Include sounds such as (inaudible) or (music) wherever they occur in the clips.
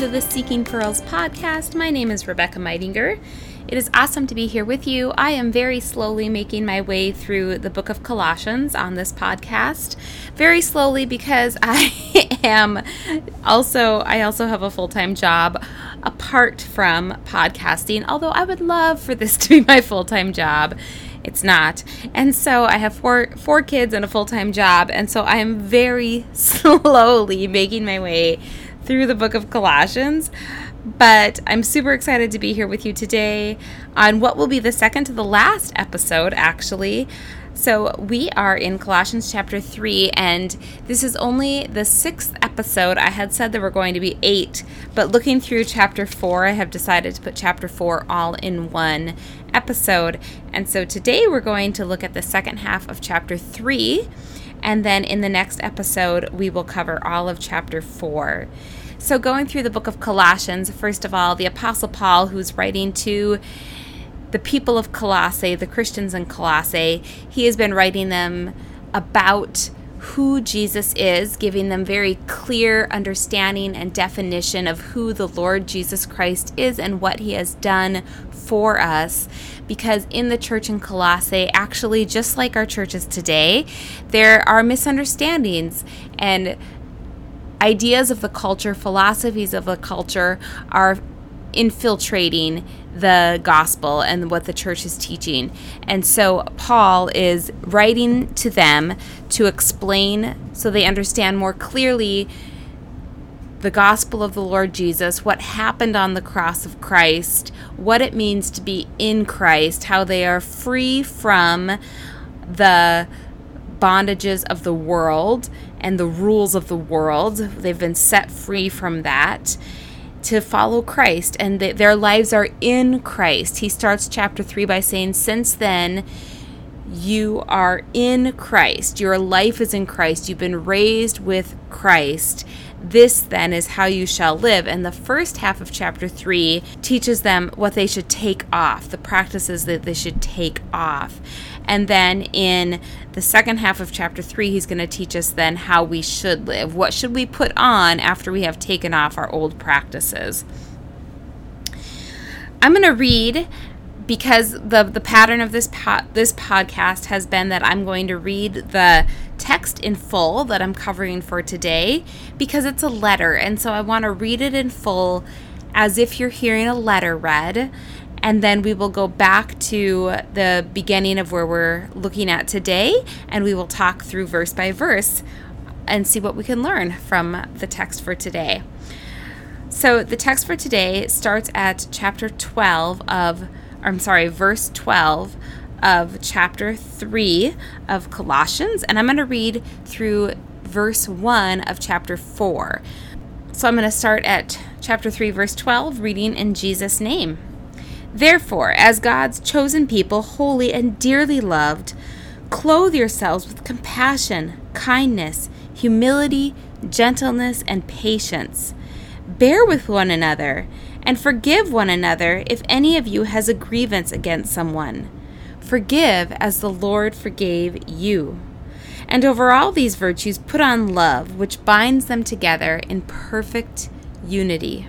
to the Seeking Pearls podcast. My name is Rebecca Meidinger. It is awesome to be here with you. I am very slowly making my way through the book of Colossians on this podcast. Very slowly because (laughs) I am also I also have a full-time job apart from podcasting, although I would love for this (laughs) to be my full-time job it's not. And so I have four four kids and a full-time job, and so I am very (laughs) slowly making my way through the book of Colossians. But I'm super excited to be here with you today on what will be the second to the last episode, actually. So, we are in Colossians chapter 3, and this is only the sixth episode. I had said there were going to be eight, but looking through chapter 4, I have decided to put chapter 4 all in one episode. And so, today we're going to look at the second half of chapter 3, and then in the next episode, we will cover all of chapter 4. So, going through the book of Colossians, first of all, the Apostle Paul, who's writing to the people of Colossae, the Christians in Colossae, he has been writing them about who Jesus is, giving them very clear understanding and definition of who the Lord Jesus Christ is and what he has done for us. Because in the church in Colossae, actually, just like our churches today, there are misunderstandings and ideas of the culture, philosophies of the culture are infiltrating the gospel and what the church is teaching. And so Paul is writing to them to explain so they understand more clearly the gospel of the Lord Jesus, what happened on the cross of Christ, what it means to be in Christ, how they are free from the bondages of the world and the rules of the world. They've been set free from that to follow Christ and that their lives are in Christ. He starts chapter 3 by saying, Since then, you are in Christ. Your life is in Christ. You've been raised with Christ. This then is how you shall live. And the first half of chapter 3 teaches them what they should take off, the practices that they should take off. And then in the second half of chapter 3, he's going to teach us then how we should live. What should we put on after we have taken off our old practices? I'm going to read because the the pattern of this po- this podcast has been that I'm going to read the text in full that I'm covering for today because it's a letter and so I want to read it in full as if you're hearing a letter read and then we will go back to the beginning of where we're looking at today, and we will talk through verse by verse and see what we can learn from the text for today. So, the text for today starts at chapter 12 of, I'm sorry, verse 12 of chapter 3 of Colossians, and I'm going to read through verse 1 of chapter 4. So, I'm going to start at chapter 3, verse 12, reading in Jesus' name. Therefore, as God's chosen people, holy and dearly loved, clothe yourselves with compassion, kindness, humility, gentleness, and patience. Bear with one another, and forgive one another if any of you has a grievance against someone. Forgive as the Lord forgave you. And over all these virtues, put on love, which binds them together in perfect unity.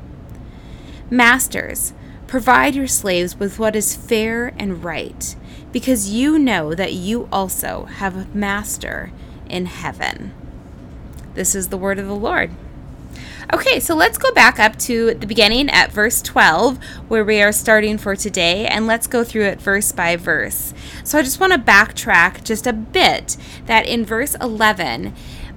Masters, provide your slaves with what is fair and right, because you know that you also have a master in heaven. This is the word of the Lord. Okay, so let's go back up to the beginning at verse 12, where we are starting for today, and let's go through it verse by verse. So I just want to backtrack just a bit that in verse 11,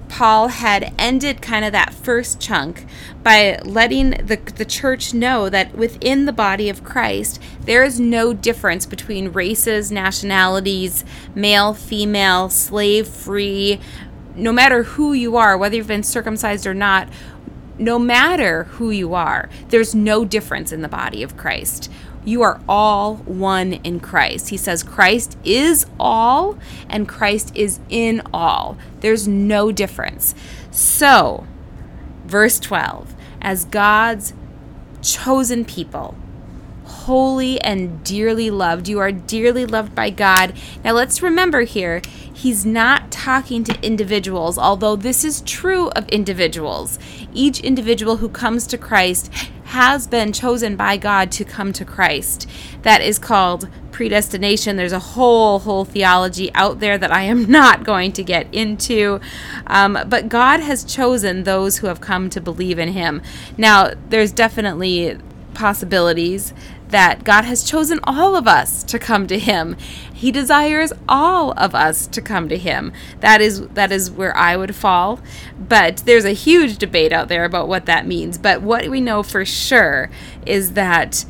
Paul had ended kind of that first chunk by letting the, the church know that within the body of Christ, there is no difference between races, nationalities, male, female, slave, free, no matter who you are, whether you've been circumcised or not, no matter who you are, there's no difference in the body of Christ. You are all one in Christ. He says Christ is all and Christ is in all. There's no difference. So, verse 12, as God's chosen people, holy and dearly loved. You are dearly loved by God. Now let's remember here, he's not talking to individuals, although this is true of individuals. Each individual who comes to Christ has been chosen by God to come to Christ. That is called predestination. There's a whole, whole theology out there that I am (laughs) not going to get into. Um, but God has chosen those who have come to believe in Him. Now, there's definitely possibilities that God has chosen all of us to come to him. He desires all of us to come to him. That is that is where I would fall. But there's a huge debate out there about what that means. But what we know for sure is that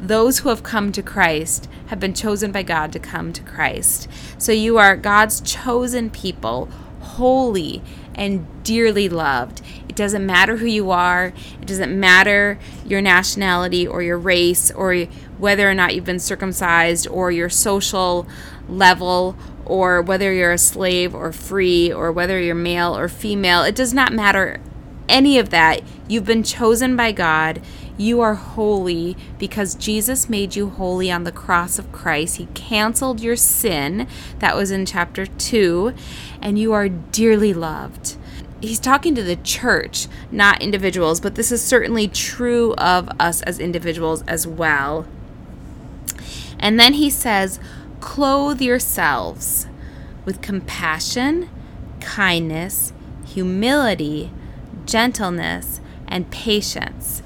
those who have come to Christ have been chosen by God to come to Christ. So you are God's chosen people, holy and dearly loved. It doesn't matter who you are, it doesn't matter your nationality or your race or whether or not you've been circumcised or your social level or whether you're a slave or free or whether you're male or female. It does not matter any of that. You've been chosen by God. You are holy because Jesus made you holy on the cross of Christ. He canceled your sin. That was in chapter 2. And you are dearly loved he's talking to the church, not individuals, but this is certainly true of us as individuals as well. And then he says, clothe yourselves with compassion, kindness, humility, gentleness, and patience.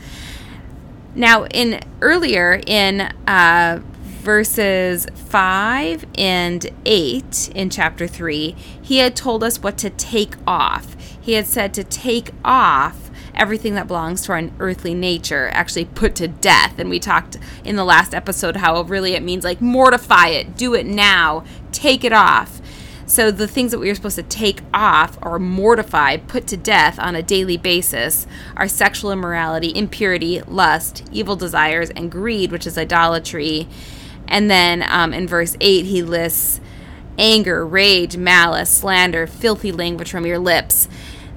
Now, in earlier in uh, verses 5 and 8 in chapter 3, he had told us what to take off he had said to take off everything that belongs to our earthly nature, actually put to death. And we talked in the last episode how really it means like mortify it, do it now, take it off. So the things that we are supposed to take off or mortify, put to death on a daily basis are sexual immorality, impurity, lust, evil desires, and greed, which is idolatry. And then um, in verse 8, he lists anger, rage, malice, slander, filthy language from your lips.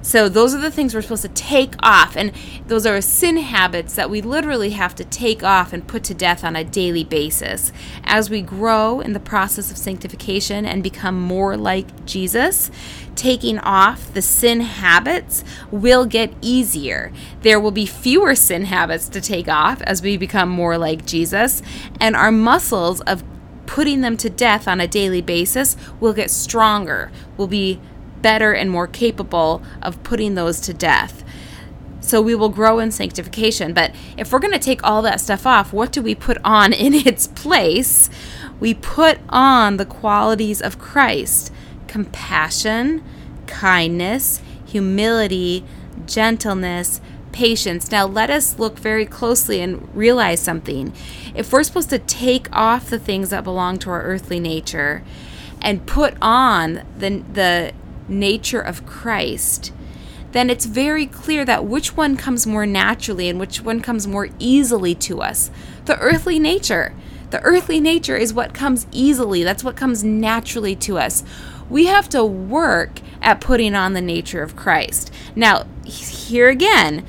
So those are the things we're supposed to take off. And those are sin habits that we literally have to take off and put to death on a daily basis. As we grow in the process of sanctification and become more like Jesus, taking off the sin habits will get easier. There will be fewer sin habits to take off as we become more like Jesus, and our muscles of putting them to death on a daily basis will get stronger, will be better and more capable of putting those to death. So we will grow in sanctification. But if we're going to take all that stuff off, what do we put on (laughs) in its place? We put on the qualities of Christ compassion, kindness, humility, gentleness, patience. Now, let us look very closely and realize something. If we're supposed to take off the things that belong to our earthly nature and put on the, the nature of Christ, then it's very clear that which one comes more naturally and which one comes more easily to us. The earthly nature. The earthly nature is what comes easily, that's what comes naturally to us. We have to work at putting on the nature of Christ. Now, here again,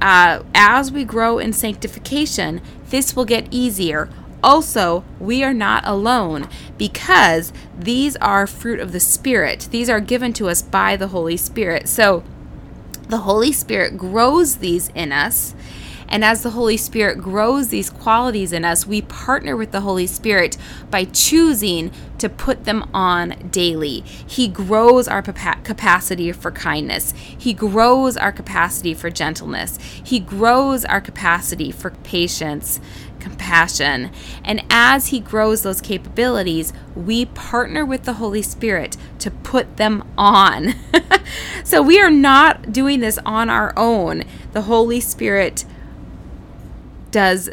uh, as we grow in sanctification, this will get easier. Also, we are not alone because these are fruit of the Spirit. These are given to us by the Holy Spirit. So, the Holy Spirit grows these in us and as the Holy Spirit grows these qualities in us, we partner with the Holy Spirit by choosing to put them on daily. He grows our capacity for kindness. He grows our capacity for gentleness. He grows our capacity for patience, compassion. And as He grows those capabilities, we partner with the Holy Spirit to put them on. (laughs) so we are not doing this on our own. The Holy Spirit does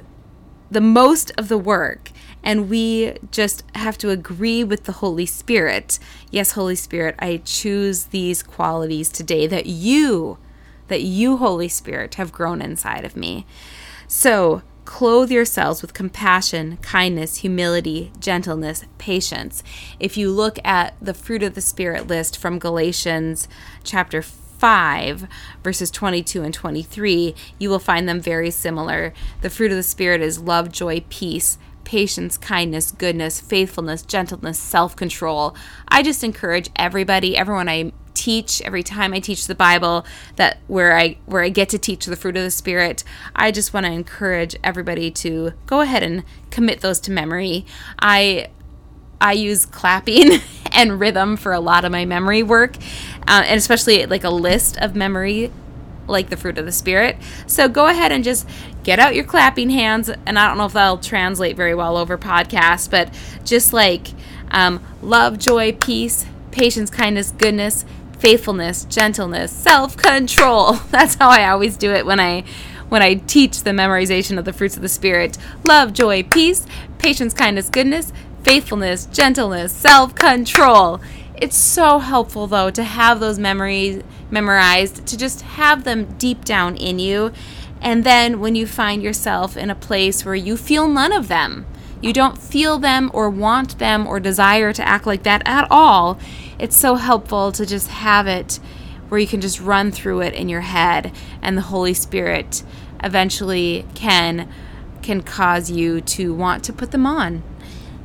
the most of the work and we just have to agree with the Holy Spirit. Yes, Holy Spirit, I choose these qualities today that you, that you, Holy Spirit, have grown inside of me. So, clothe yourselves with compassion, kindness, humility, gentleness, patience. If you look at the fruit of the Spirit list from Galatians chapter 5, verses 22 and 23, you will find them very similar. The fruit of the Spirit is love, joy, peace, patience, kindness, goodness, faithfulness, gentleness, self control. I just encourage everybody, everyone I teach every time I teach the Bible that where I where I get to teach the fruit of the spirit I just want to encourage everybody to go ahead and commit those to memory I I use clapping (laughs) and rhythm for a lot of my memory work, uh, and especially like a list of memory, like the fruit of the spirit. So go ahead and just get out your clapping hands, and I don't know if that'll translate very well over podcast, but just like um, love, joy, peace, patience, kindness, goodness, faithfulness, gentleness, self-control. (laughs) That's how I always do it when I when I teach the memorization of the fruits of the spirit. Love, joy, peace, patience, kindness, goodness, faithfulness, gentleness, self control. It's so helpful, though, to have those memories memorized, to just have them deep down in you. And then when you find yourself in a place where you feel none of them, you don't feel them or want them or desire to act like that at all, it's so helpful to just have it where you can just run through it in your head and the Holy Spirit eventually can can cause you to want to put them on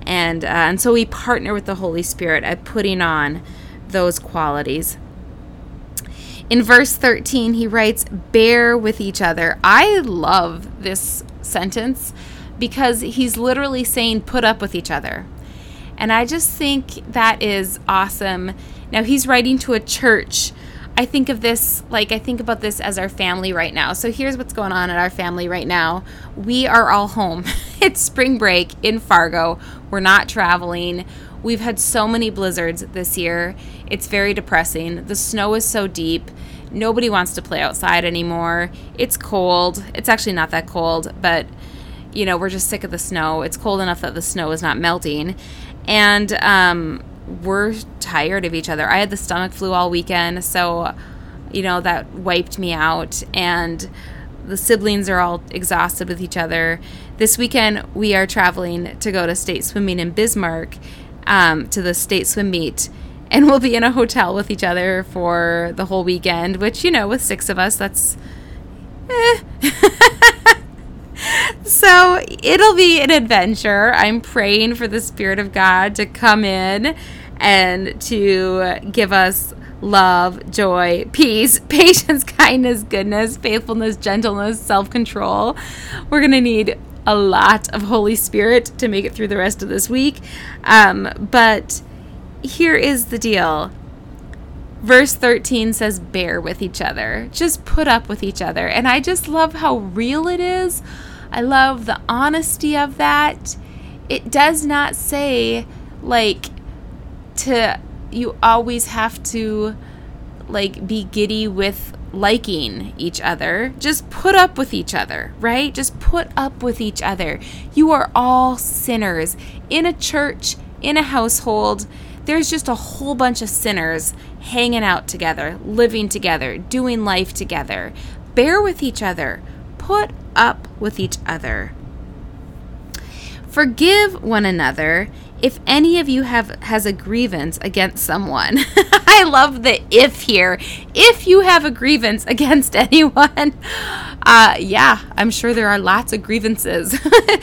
and uh, and so we partner with the Holy Spirit at putting on those qualities. In verse 13, he writes, Bear with each other. I love this sentence because he's literally saying, Put up with each other. And I just think that is awesome. Now, he's writing to a church I think of this like I think about this as our family right now. So here's what's going on at our family right now. We are all home. (laughs) it's spring break in Fargo. We're not traveling. We've had so many blizzards this year. It's very depressing. The snow is so deep. Nobody wants to play outside anymore. It's cold. It's actually not that cold, but you know, we're just sick of the snow. It's cold enough that the snow is not melting. And um we're tired of each other. I had the stomach flu all weekend, so you know that wiped me out and the siblings are all exhausted with each other. This weekend we are traveling to go to state swimming in Bismarck um, to the state swim meet and we'll be in a hotel with each other for the whole weekend, which you know with six of us that's eh. (laughs) so it'll be an adventure. I'm praying for the Spirit of God to come in and to give us love, joy, peace, (laughs) patience, kindness, goodness, faithfulness, gentleness, self control. We're going to need a lot of Holy Spirit to make it through the rest of this week. Um, but here is the deal. Verse 13 says, Bear with each other. Just put up with each other. And I just love how real it is. I love the honesty of that. It does not say, like, to you always have to like be giddy with liking each other. Just put up with each other, right? Just put up with each other. You are all sinners in a church, in a household. There's just a whole bunch of sinners hanging out together, living together, doing life together. Bear with each other. Put up with each other. Forgive one another if any of you have has a grievance against someone (laughs) i love the if here if you have a grievance (laughs) against anyone Uh, yeah, I'm sure there are lots of grievances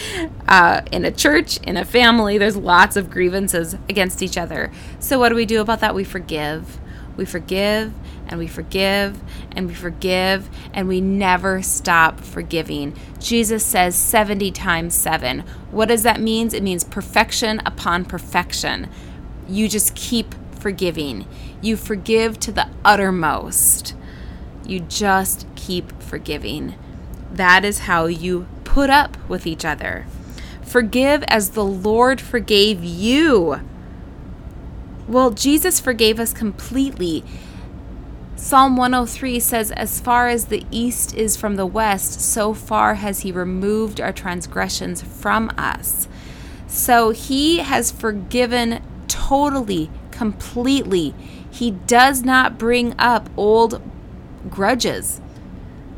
(laughs) uh, in a church, in a family. There's lots of grievances against each other. So, what do we do about that? We forgive. We forgive and we forgive and we forgive and we never stop forgiving. Jesus says 70 times 7. What does that mean? It means perfection upon perfection. You just keep forgiving. You forgive to the uttermost. You just keep forgiving. That is how you put up with each other. Forgive as the Lord forgave you. Well, Jesus forgave us completely. Psalm 103 says, As far as the east is from the west, so far has he removed our transgressions from us. So he has forgiven totally, completely. He does not bring up old grudges.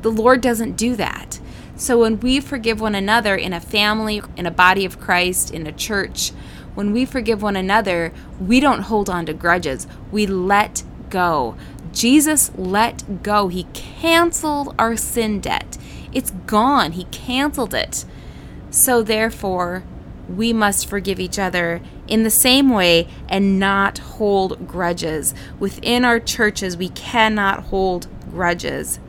The Lord doesn't do that. So when we forgive one another in a family, in a body of Christ, in a church, when we forgive one another, we don't hold on to grudges. We let go. Jesus let go. He canceled our sin debt. It's gone. He canceled it. So therefore, we must forgive each other in the same way and not hold grudges. Within our churches, we cannot hold grudges.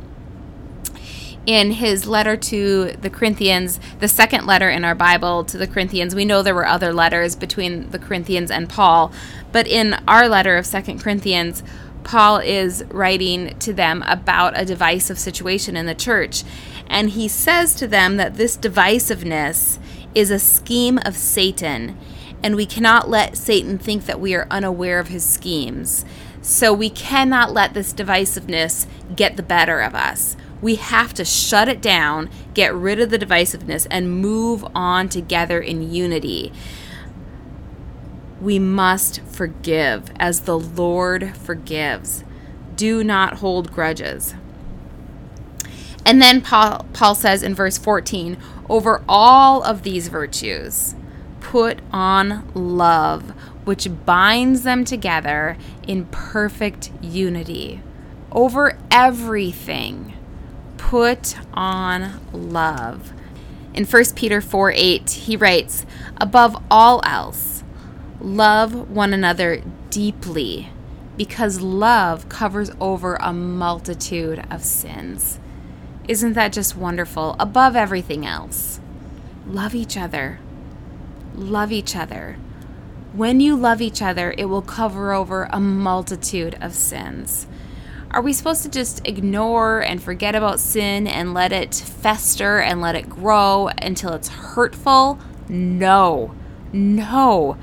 In his letter to the Corinthians, the second letter in our Bible to the Corinthians, we know there were other letters between the Corinthians and Paul, but in our letter of Second Corinthians, Paul is writing to them about a divisive situation in the church. And he says to them that this divisiveness is a scheme of Satan, and we cannot let Satan think that we are unaware of his schemes. So we cannot let this divisiveness get the better of us. We have to shut it down, get rid of the divisiveness, and move on together in unity. We must forgive as the Lord forgives. Do not hold grudges. And then Paul, Paul says in verse 14, over all of these virtues, put on love, which binds them together in perfect unity. Over everything, put on love. In 1 Peter 4 8, he writes, Above all else, love one another deeply, because love covers over a multitude of sins. Isn't that just wonderful? Above everything else, love each other. Love each other. When you love each other, it will cover over a multitude of sins. Are we supposed to just ignore and forget about sin and let it fester and let it grow until it's hurtful? No. No.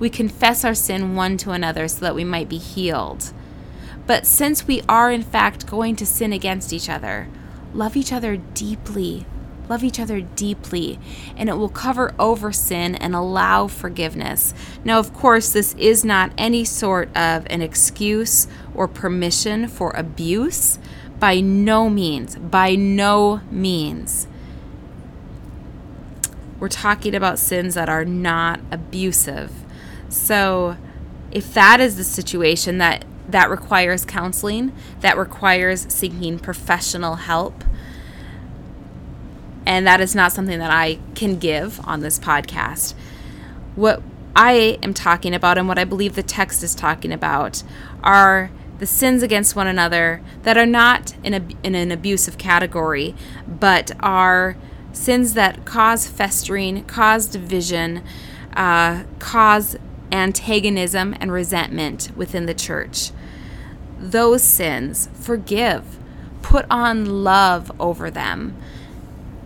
We confess our sin one to another so that we might be healed. But since we are, in fact, going to sin against each other, love each other deeply Love each other deeply, and it will cover over sin and allow forgiveness. Now, of course, this is not any sort of an excuse or permission for abuse. By no means. By no means. We're talking about sins that are not abusive. So, if that is the situation that that requires counseling, that requires seeking professional help, and that is not something that I can give on this podcast. What I am talking about and what I believe the text is talking about are the sins against one another that are not in, a, in an abusive category, but are sins that cause festering, cause division, uh, cause antagonism and resentment within the church. Those sins, forgive, put on love over them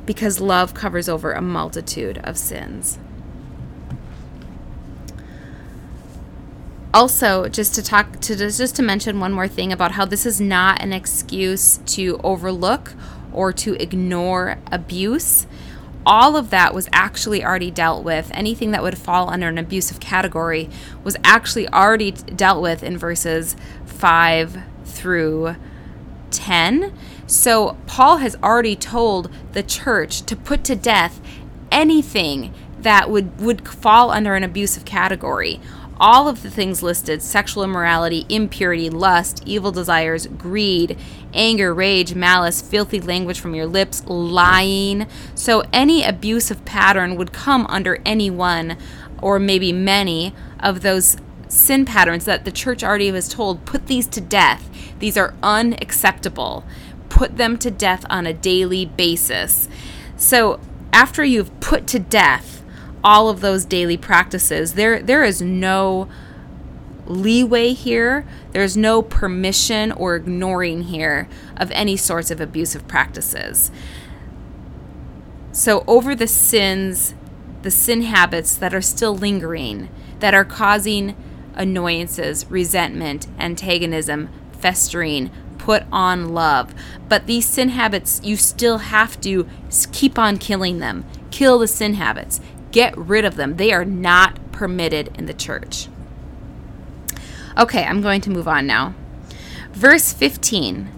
because love covers over a multitude of sins. Also, just to talk to just to mention one more thing about how this is not an excuse to overlook or to ignore abuse. All of that was actually already dealt with. Anything that would fall under an abusive category was actually already dealt with in verses 5 through 10. So Paul has already told the church to put to death anything that would, would fall under an abusive category. All of the things listed sexual immorality, impurity, lust, evil desires, greed, anger, rage, malice, filthy language from your lips, lying. So, any abusive pattern would come under any one or maybe many of those sin patterns that the church already was told put these to death. These are unacceptable. Put them to death on a daily basis. So, after you've put to death all of those daily practices. There there is no leeway here. There's no permission or ignoring here of any sorts of abusive practices. So over the sins, the sin habits that are still lingering, that are causing annoyances, resentment, antagonism, festering, put on love. But these sin habits, you still have to keep on killing them. Kill the sin habits. Get rid of them. They are not permitted in the church. Okay, I'm going to move on now. Verse 15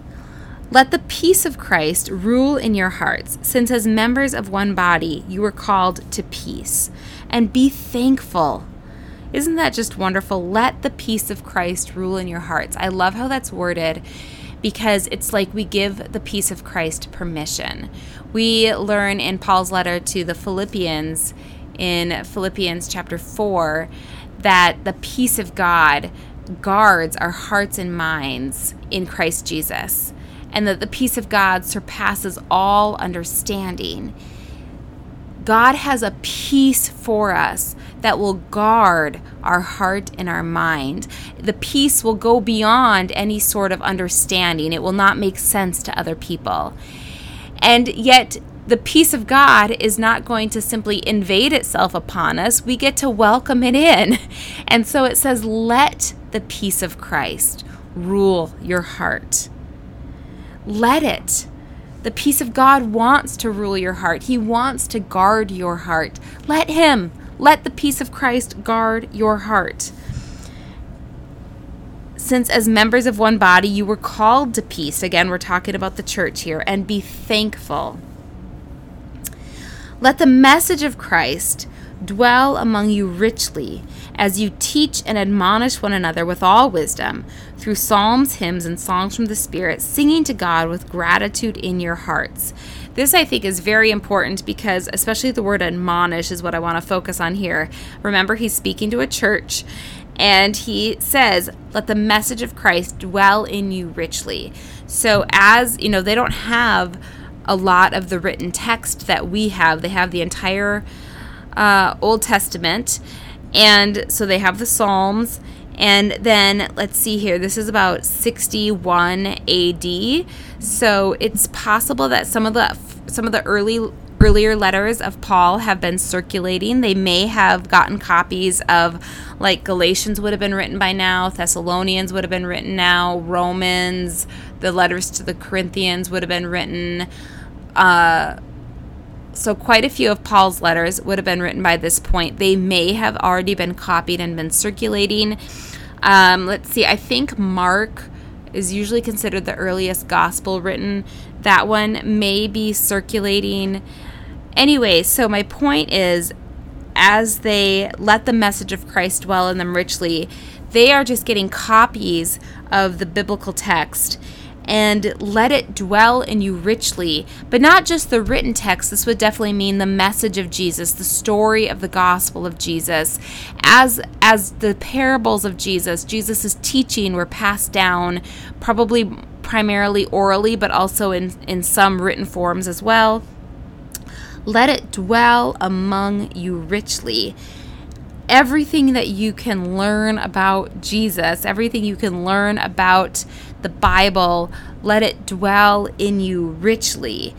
Let the peace of Christ rule in your hearts, since as members of one body you were called to peace. And be thankful. Isn't that just wonderful? Let the peace of Christ rule in your hearts. I love how that's worded because it's like we give the peace of Christ permission. We learn in Paul's letter to the Philippians in Philippians chapter 4 that the peace of God guards our hearts and minds in Christ Jesus, and that the peace of God surpasses all understanding. God has a peace for us that will guard our heart and our mind. The peace will go beyond any sort of understanding, it will not make sense to other people. And yet, the peace of God is not going to simply invade itself upon us. We get to welcome it in. (laughs) And so it says, let the peace of Christ rule your heart. Let it. The peace of God wants to rule your heart. He wants to guard your heart. Let Him. Let the peace of Christ guard your heart. Since, as members of one body, you were called to peace, again, we're talking about the church here, and be thankful. Let the message of Christ dwell among you richly as you teach and admonish one another with all wisdom through psalms, hymns, and songs from the Spirit, singing to God with gratitude in your hearts. This, I think, is very important because, especially the word admonish, is what I want to focus on here. Remember, he's speaking to a church and he says, Let the message of Christ dwell in you richly. So, as you know, they don't have a lot of the written text that we have. They have the entire uh, Old Testament, and so they have the Psalms. And then let's see here. This is about 61 AD. So it's possible that some of the some of the early earlier letters of Paul have been circulating. They may have gotten copies of like Galatians would have been written by now, Thessalonians would have been written now, Romans, the letters to the Corinthians would have been written. Uh, so, quite a few of Paul's letters would have been written by this point. They may have already been copied and been circulating. Um, let's see, I think Mark is usually considered the earliest gospel written. That one may be circulating. Anyway, so my point is as they let the message of Christ dwell in them richly, they are just getting copies of the biblical text and let it dwell in you richly. But not just the written text, this would definitely mean the message of Jesus, the story of the gospel of Jesus. As as the parables of Jesus, Jesus' teaching were passed down probably primarily orally, but also in, in some written forms as well. Let it dwell among you richly everything that you can learn about Jesus, everything you can learn about the Bible, let it dwell in you richly.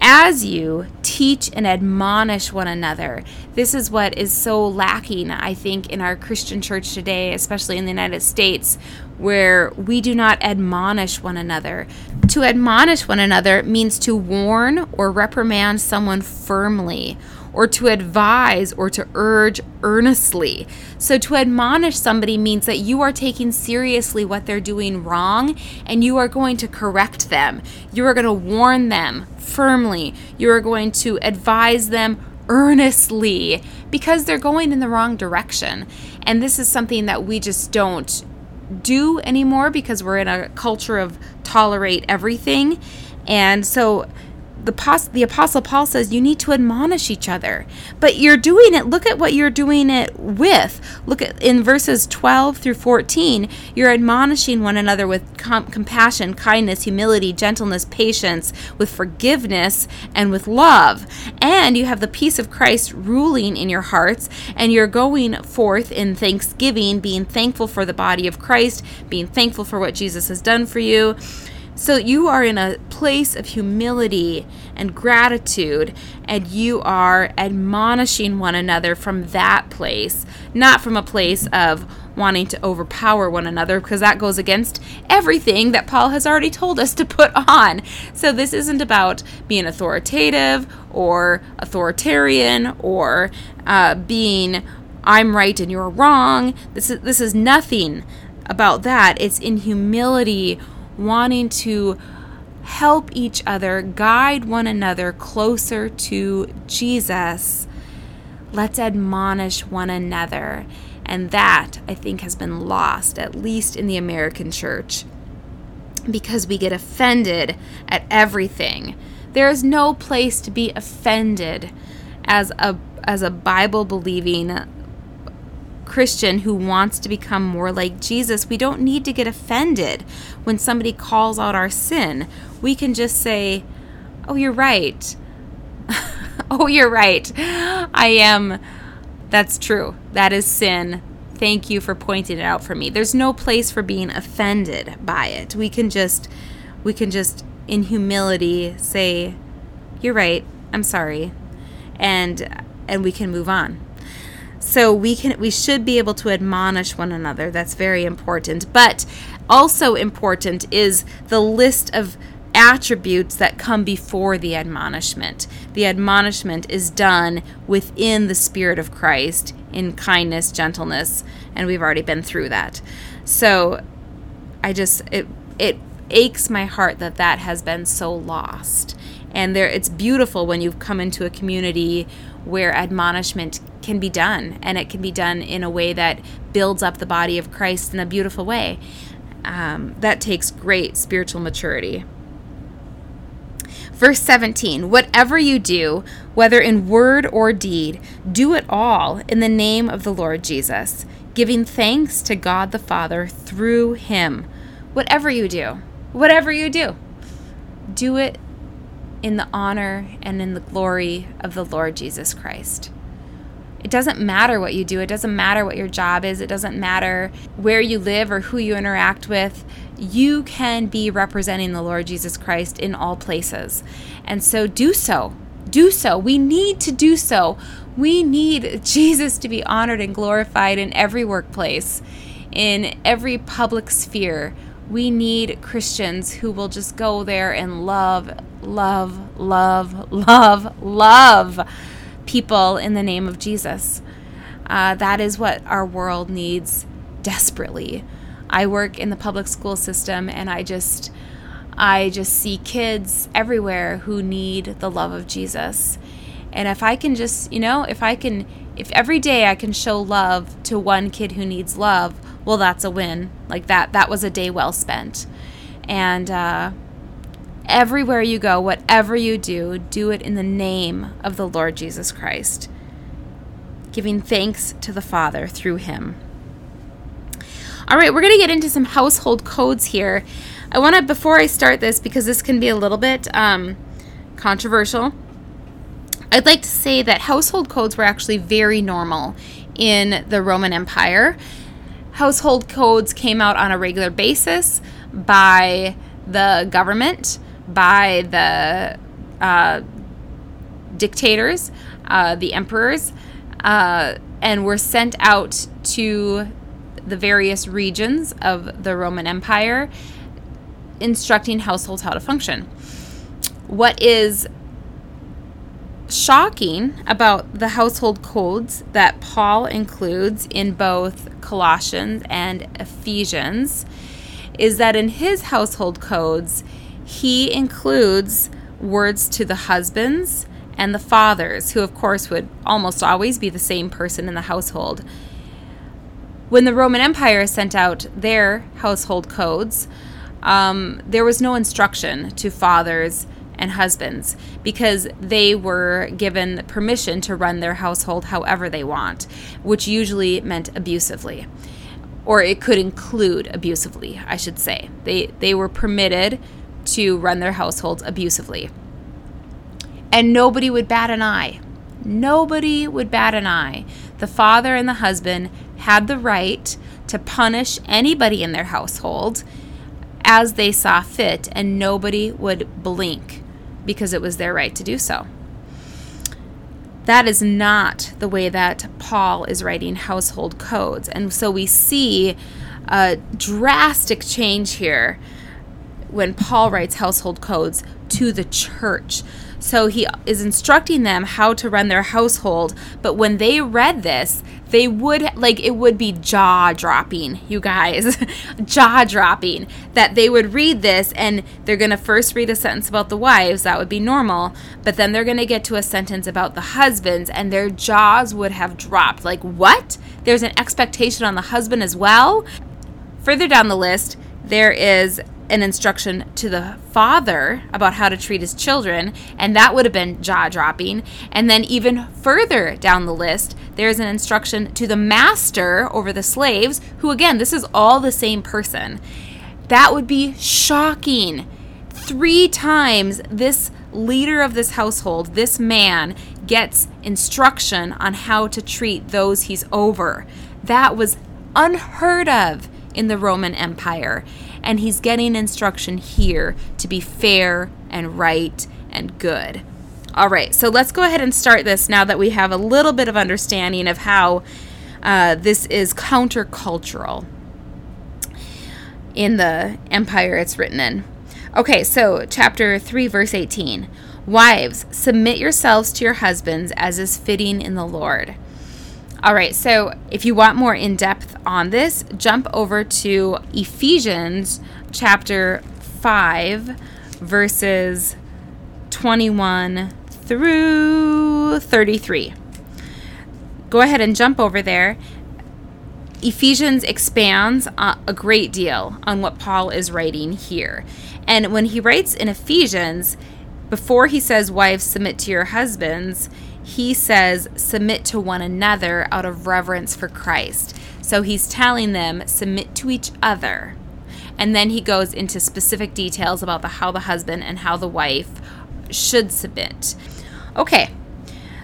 As you teach and admonish one another, this is what is so lacking, I think, in our Christian church today, especially in the United States, where we do not admonish one another. To admonish one another means to warn or reprimand someone firmly or to advise or to urge earnestly. So, to admonish somebody means that you are taking seriously what they're doing wrong and you are going to correct them. You are going to warn them firmly. You are going to advise them earnestly because they're going in the wrong direction. And this is something that we just don't do anymore because we're in a culture of tolerate everything. And so the, the apostle paul says you need to admonish each other. But you're doing it look at what you're doing it with. Look at in verses 12 through 14 you're admonishing one another with com- compassion kindness humility gentleness patience with forgiveness and with love. And you have the peace of christ ruling in your hearts and you're going forth in thanksgiving being thankful for the body of christ being thankful for what jesus has done for you so you are in a place of humility and gratitude, and you are admonishing one another from that place, not from a place of wanting to overpower one another, because that goes against everything that Paul has already told us to put on. So this isn't about being authoritative or authoritarian or uh, being I'm right and you're wrong. This is this is nothing about that. It's in humility wanting to help each other, guide one another closer to Jesus. Let's admonish one another. And that, I think, has been lost, at least in the American church, because we get offended at everything. There is no place to be offended as a as a Bible believing Christian who wants to become more like Jesus, we don't need to get offended when somebody calls out our sin. We can just say, Oh, you're right. (laughs) oh, you're right. I am. That's true. That is sin. Thank you for pointing it out for me. There's no place for being offended by it. We can just, we can just in humility say, You're right. I'm sorry. And, and we can move on so we can we should be able to admonish one another. That's very important. But also important is the list of attributes that come before the admonishment. The admonishment is done within the spirit of christ in kindness gentleness and we've already been through that. So i just it it aches my heart that that has been so lost and there it's beautiful when you've come into a community where admonishment can be done, and it can be done in a way that builds up the body of Christ in a beautiful way. Um, that takes great spiritual maturity. Verse 17 Whatever you do, whether in word or deed, do it all in the name of the Lord Jesus, giving thanks to God the Father through him. Whatever you do, whatever you do, do it in the honor and in the glory of the Lord Jesus Christ. It doesn't matter what you do. It doesn't matter what your job is. It doesn't matter where you live or who you interact with. You can be representing the Lord Jesus Christ in all places. And so do so. Do so. We need to do so. We need (laughs) Jesus to be honored and glorified in every workplace, in every public sphere. We need Christians who will just go there and love, love, love, love, love people in the name of Jesus. Uh, that is what our world needs desperately. I work in the public school system and I just I just see kids everywhere who need the love of Jesus. And if I can just, you know, if I can if every day I can show love to one kid who needs love, well that's a win. Like that that was a day well spent. And uh Everywhere you go, whatever you do, do it in the name of the Lord Jesus Christ, giving thanks to the Father through him. All right, we're going to get into some household codes here. I want to, before I start this, because this can be a little bit um, controversial, I'd like to say that household codes were actually very normal in the Roman Empire. Household codes came out on a regular basis by the government by the uh, dictators, uh, the emperors, uh, and were sent out to the various regions of the Roman Empire, instructing households how to function. What is shocking about the household codes that Paul includes in both Colossians and Ephesians is that in his household codes, he includes words to the husbands and the fathers, who of course would almost always be the same person in the household. When the Roman Empire sent out their household codes, um, there was no instruction to fathers and husbands because they were given permission to run their household however they want, which usually meant abusively. Or it could include abusively, I should say. They, they were permitted to run their households abusively. And nobody would bat an eye. Nobody would bat an eye. The father and the husband had the right to punish anybody in their household as they saw fit, and nobody would blink because it was their right to do so. That is not the way that Paul is writing household codes. And so we see a drastic change here when Paul writes household codes to the church. So he is instructing them how to run their household. But when they read this, they would like it would be jaw dropping, you guys, (laughs) jaw dropping that they would read this and they're going to first read a sentence about the wives, that would be normal, but then they're going to get to a sentence about the husbands and their jaws would have dropped. Like, what? There's an expectation on the husband as well? Further down the list, there is an instruction to the father about how to treat his children, and that would have been jaw dropping. And then, even further down the list, there's an instruction to the master over the slaves, who, again, this is all the same person. That would be shocking. Three times this leader of this household, this man, gets instruction on how to treat those he's over. That was unheard of in the Roman Empire and he's getting instruction here to be fair and right and good. All right, so let's go ahead and start this now that we have a little bit of understanding of how uh, this is countercultural in the empire it's written in. Okay, so chapter 3, verse 18. Wives, submit yourselves to your husbands as is fitting in the Lord. All right, so if you want more in depth on this, jump over to Ephesians chapter 5, verses 21 through 33. Go ahead and jump over there. Ephesians expands a great deal on what Paul is writing here. And when he writes in Ephesians, before he says, Wives, submit to your husbands, he says, submit to one another out of reverence for Christ. So he's telling them, submit to each other. And then he goes into specific details about the how the husband and how the wife should submit. Okay.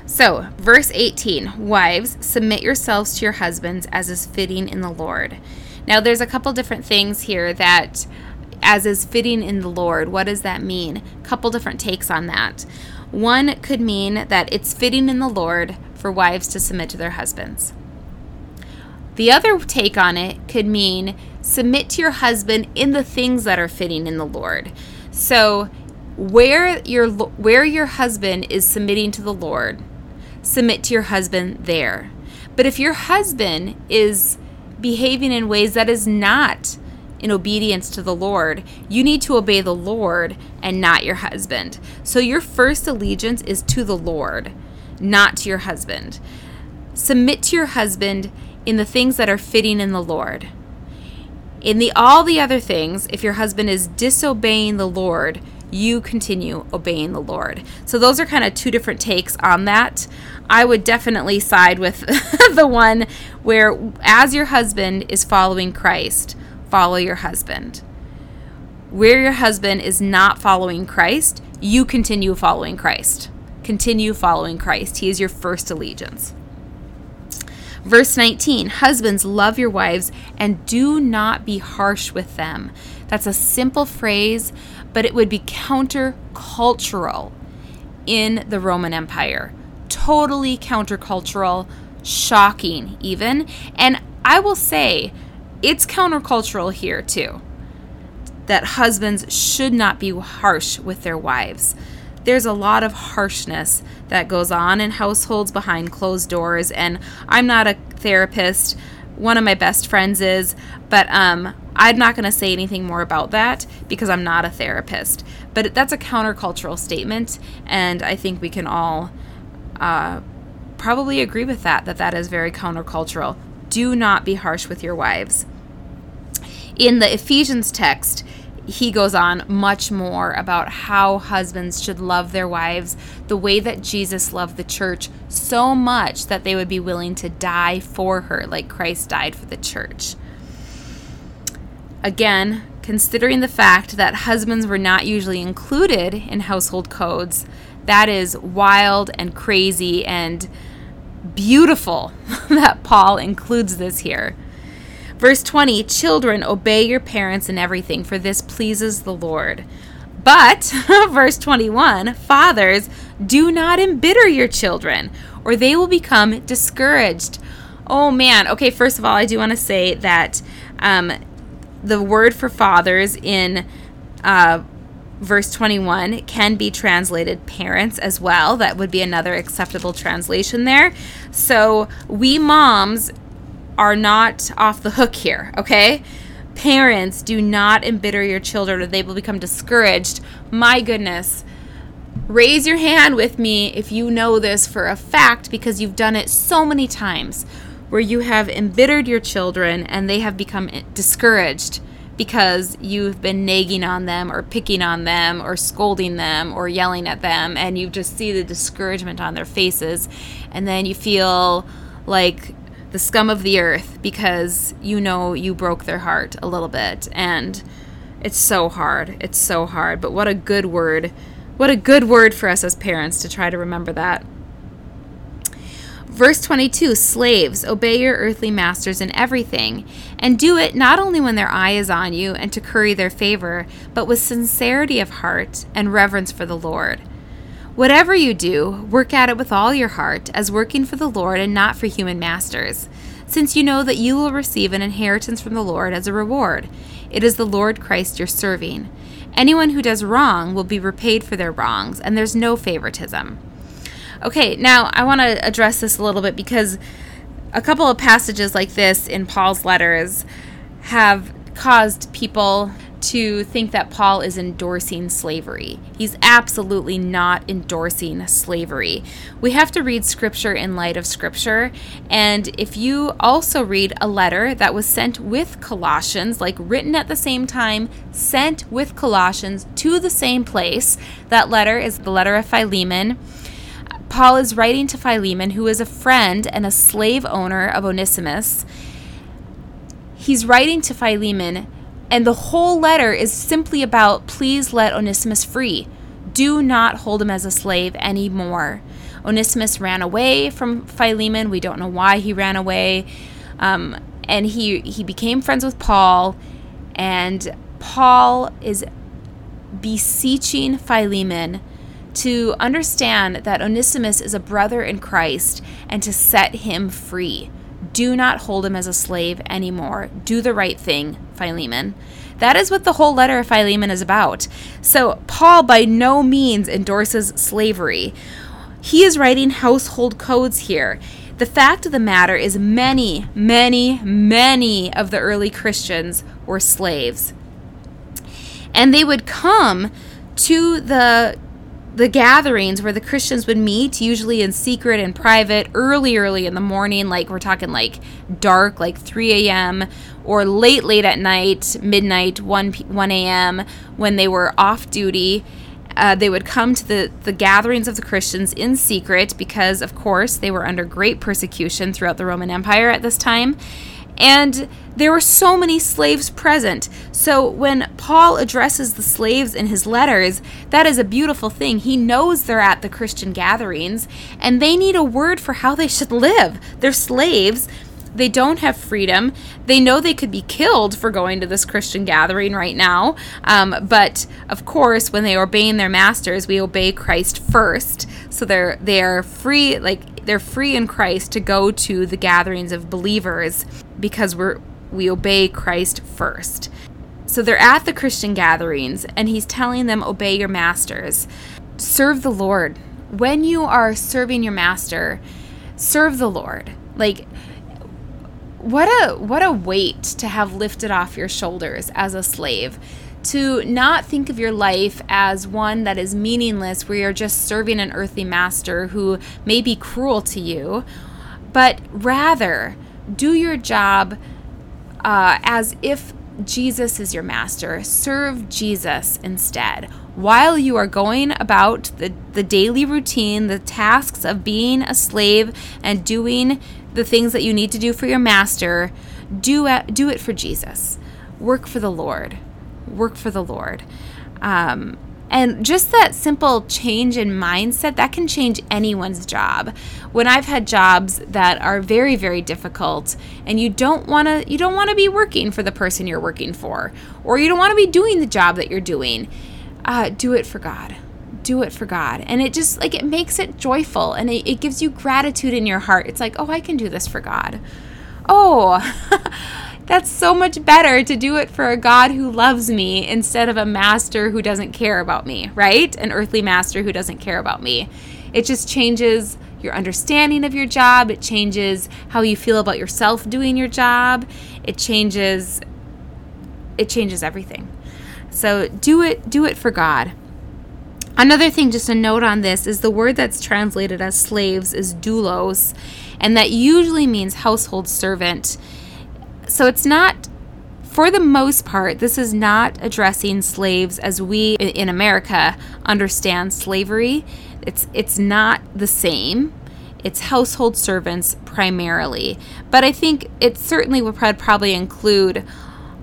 So, verse 18 Wives, submit yourselves to your husbands as is fitting in the Lord. Now, there's a couple different things here that, as is fitting in the Lord, what does that mean? A couple different takes on that. One could mean that it's fitting in the Lord for wives to submit to their husbands. The other take on it could mean submit to your husband in the things that are fitting in the Lord. So, where your where your husband is submitting to the Lord, submit to your husband there. But if your husband is behaving in ways that is not in obedience to the Lord, you need to obey the Lord and not your husband. So your first allegiance is to the Lord, not to your husband. Submit to your husband in the things that are fitting in the Lord. In the all the other things, if your husband is disobeying the Lord, you continue obeying the Lord. So those are kind of two different takes on that. I would definitely side with (laughs) the one where as your husband is following Christ, follow your husband. Where your husband is not following Christ, you continue following Christ. Continue following Christ. He is your first allegiance. Verse 19 Husbands, love your wives and do not be harsh with them. That's a simple phrase, but it would be countercultural in the Roman Empire. Totally countercultural, shocking, even. And I will say, it's countercultural here too that husbands should not be harsh with their wives. There's a lot of harshness that goes on in households behind closed doors, and I'm not a therapist. One of my best friends is, but um, I'm not going to say anything more about that because I'm not a therapist. But that's a countercultural statement, and I think we can all uh, probably agree with that, that that is very countercultural. Do not be harsh with your wives. In the Ephesians text, he goes on much more about how husbands should love their wives the way that Jesus loved the church so much that they would be willing to die for her, like Christ died for the church. Again, considering the fact that husbands were not usually included in household codes, that is wild and crazy and beautiful (laughs) that Paul includes this here. Verse 20 Children, obey your parents in everything, for this pleases the Lord. But, (laughs) verse 21 Fathers, do not embitter your children, or they will become discouraged. Oh man. Okay, first of all, I do want to say that um, the word for fathers in uh, verse 21 can be translated parents as well. That would be another acceptable translation there. So we moms are not off the hook here, okay? Parents, do not embitter your children or they will become discouraged. My goodness. Raise your hand with me if you know this for a fact because you've done it so many times where you have embittered your children and they have become discouraged because you've been nagging on them or picking on them or scolding them or yelling at them and you just see the discouragement on their faces and then you feel like the scum of the earth because you know you broke their heart a little bit. And it's so hard. It's so hard. But what a good word. What a good word for us as parents to try to remember that. Verse 22 Slaves, obey your earthly masters in everything, and do it not only when their eye is on you and to curry their favor, but with sincerity of heart and reverence for the Lord. Whatever you do, work at it with all your heart, as working for the Lord and not for human masters, since you know that you will receive an inheritance from the Lord as a reward. It is the Lord Christ you're serving. Anyone who does wrong will be repaid for their wrongs, and there's no favoritism. Okay, now I want to address this a little bit because a couple of passages like this in Paul's letters have caused people to think that Paul is endorsing slavery. He's absolutely not endorsing slavery. We have to read scripture in light of scripture. And if you also read a letter that was sent with Colossians, like written at the same time, sent with Colossians to the same place, that letter is the letter of Philemon. Paul is writing to Philemon, who is a friend and a slave owner of Onesimus. He's writing to Philemon and the whole letter is simply about please let Onesimus free. Do not hold him as a slave anymore. Onesimus ran away from Philemon. We don't know why he ran away. Um, and he, he became friends with Paul. And Paul is beseeching Philemon to understand that Onesimus is a brother in Christ and to set him free. Do not hold him as a slave anymore. Do the right thing, Philemon. That is what the whole letter of Philemon is about. So, Paul by no means endorses slavery. He is writing household codes here. The fact of the matter is, many, many, many of the early Christians were slaves. And they would come to the the gatherings where the Christians would meet, usually in secret and private, early, early in the morning, like we're talking like dark, like 3 a.m., or late, late at night, midnight, 1, 1 a.m., when they were off duty. Uh, they would come to the, the gatherings of the Christians in secret because, of course, they were under great persecution throughout the Roman Empire at this time. And there were so many slaves present. So when Paul addresses the slaves in his letters, that is a beautiful thing. He knows they're at the Christian gatherings and they need a word for how they should live. They're slaves. They don't have freedom. They know they could be killed for going to this Christian gathering right now. Um, but of course, when they obey their masters, we obey Christ first. So they're they are free, like they're free in Christ to go to the gatherings of believers because we're we obey Christ first. So they're at the Christian gatherings, and he's telling them, Obey your masters, serve the Lord. When you are serving your master, serve the Lord. Like, what a what a weight to have lifted off your shoulders as a slave to not think of your life as one that is meaningless where you're just serving an earthly master who may be cruel to you but rather do your job uh, as if Jesus is your master. Serve Jesus instead. While you are going about the, the daily routine, the tasks of being a slave and doing the things that you need to do for your master, do it, do it for Jesus. Work for the Lord. Work for the Lord. Um, and just that simple change in mindset, that can change anyone's job. When I've had jobs that are very, very difficult and you don't want to you don't want to be working for the person you're working for or you don't want to be doing the job that you're doing, uh, do it for God do it for God. And it just like it makes it joyful and it, it, gives you gratitude in your heart. It's like, oh, I can do this for God. Oh, (laughs) That's so much better to do it for a God who loves me instead of a master who doesn't care about me, right? An earthly master who doesn't care about me. It just changes your understanding of your job. It changes how you feel about yourself doing your job. It changes it changes everything. So do it do it for God. Another thing just a note on this is the word that's translated as slaves is doulos and that usually means household servant so it's not for the most part, this is not addressing slaves as we in America understand slavery. It's it's not the same. It's household servants primarily. But I think it certainly would probably include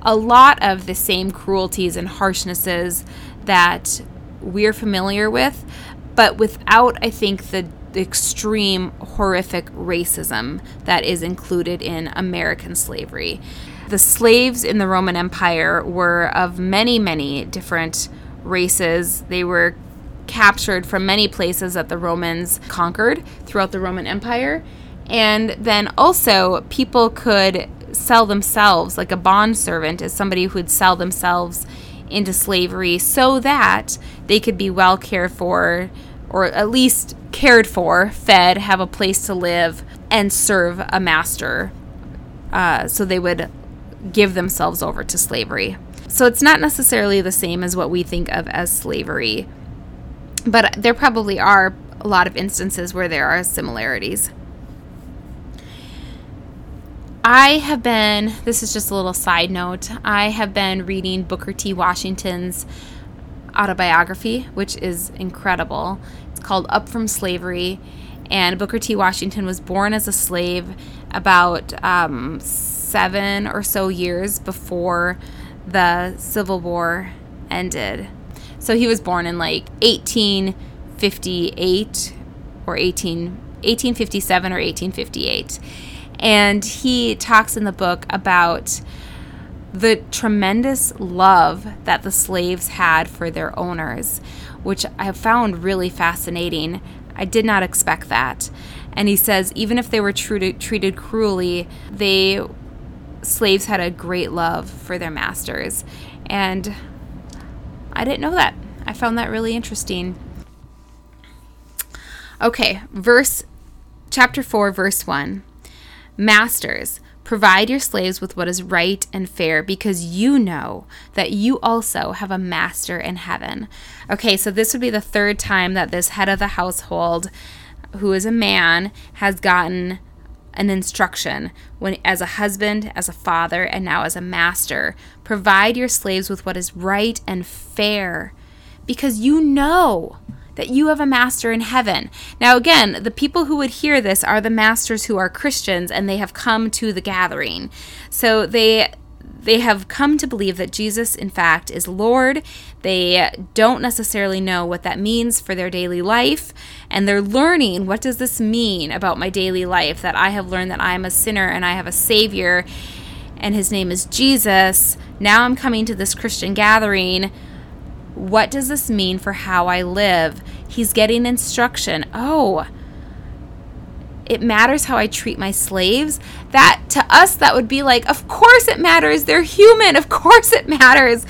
a lot of the same cruelties and harshnesses that we're familiar with, but without I think the the extreme horrific racism that is included in American slavery. The slaves in the Roman Empire were of many, many different races. They were captured from many places that the Romans conquered throughout the Roman Empire. And then also, people could sell themselves, like a bond servant is somebody who would sell themselves into slavery so that they could be well cared for or at least cared for, fed, have a place to live, and serve a master. Uh, so they would give themselves over to slavery. So it's not necessarily the same as what we think of as slavery, but there probably are a lot of instances where there are similarities. I have been, this is just a little side note, I have been reading Booker T. Washington's autobiography, which is incredible. It's called Up from Slavery. And Booker T. Washington was born as a slave about um, seven or so years before the Civil War ended. So he was born in like 1858 or 18, 1857 or 1858. And he talks in the book about the tremendous love that the slaves had for their owners, which I found really fascinating. I did not expect that. And he says even if they were treated, treated cruelly, they slaves had a great love for their masters. And I didn't know that. I found that really interesting. Okay, verse chapter 4 verse 1. Masters, Provide your slaves with what is right and fair because you know that you also have a master in heaven. Okay, so this would be the third time that this head of the household, who is a man, has gotten an instruction when as a husband, as a father, and now as a master. Provide your slaves with what is right and fair because you know that you have a master in heaven. Now, again, the people who would hear this are the masters who are Christians and they have come to the gathering. So they they have come to believe that Jesus, in fact, is Lord. They don't necessarily know what that means for their daily life, and they're learning what does this mean about my daily life that I have learned that I am a sinner and I have a Savior, and His name is Jesus. Now I'm coming to this Christian gathering what does this mean for how I live? He's getting instruction. Oh, it matters how I treat my slaves. That to us, that would be like, of course it matters. They're human. Of course it matters.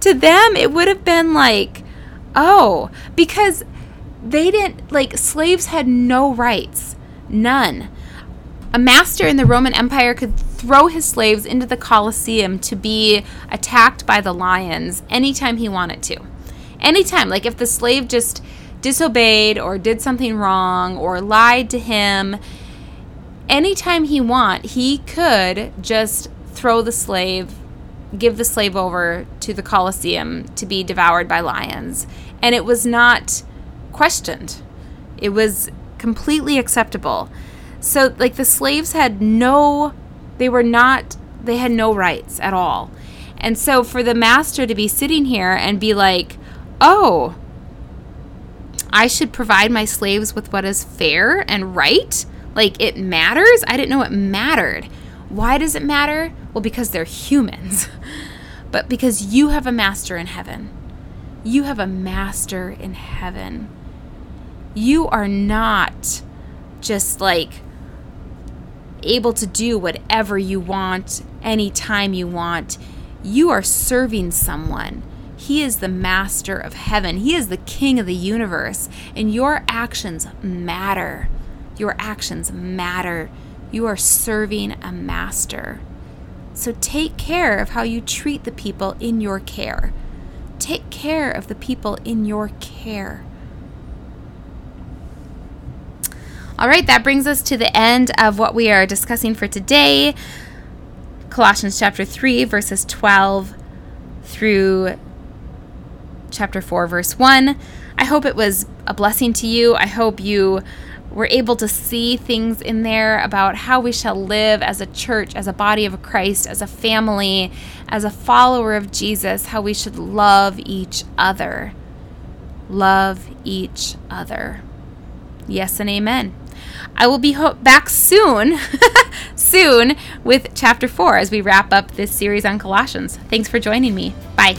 To them, it would have been like, oh, because they didn't, like, slaves had no rights. None. a master in the Roman Empire could throw his slaves into the Colosseum to be attacked by the lions anytime he wanted to. Anytime. Like if the slave just disobeyed or did something wrong or lied to him, anytime he want, he could just throw the slave, give the slave over to the Colosseum to be devoured by lions. And it was not questioned. It was completely acceptable. So, like, the slaves had no, they were not, they had no rights at all. And so, for the master to be sitting here and be like, oh, I should provide my slaves with what is fair and right, like, it matters? I didn't know it mattered. Why does it matter? Well, because they're humans, (laughs) but because you have a master in heaven. You have a master in heaven. You are not just like able to do whatever you want anytime you want. You are serving someone. He is the master of heaven. He is the king of the universe. And your actions matter. Your actions matter. You are serving a master. So take care of how you treat the people in your care. Take care of the people in your care. All right, that brings us to the end of what we are discussing for today. Colossians chapter 3, verses 12 through chapter 4, verse 1. I hope it was a blessing to you. I hope you were able to see things in there about how we shall live as a church, as a body of Christ, as a family, as a follower of Jesus, how we should love each other. Love each other. Yes and amen. I will be ho- back soon, (laughs) soon with chapter 4 as we wrap up this series on Colossians. Thanks for joining me. Bye.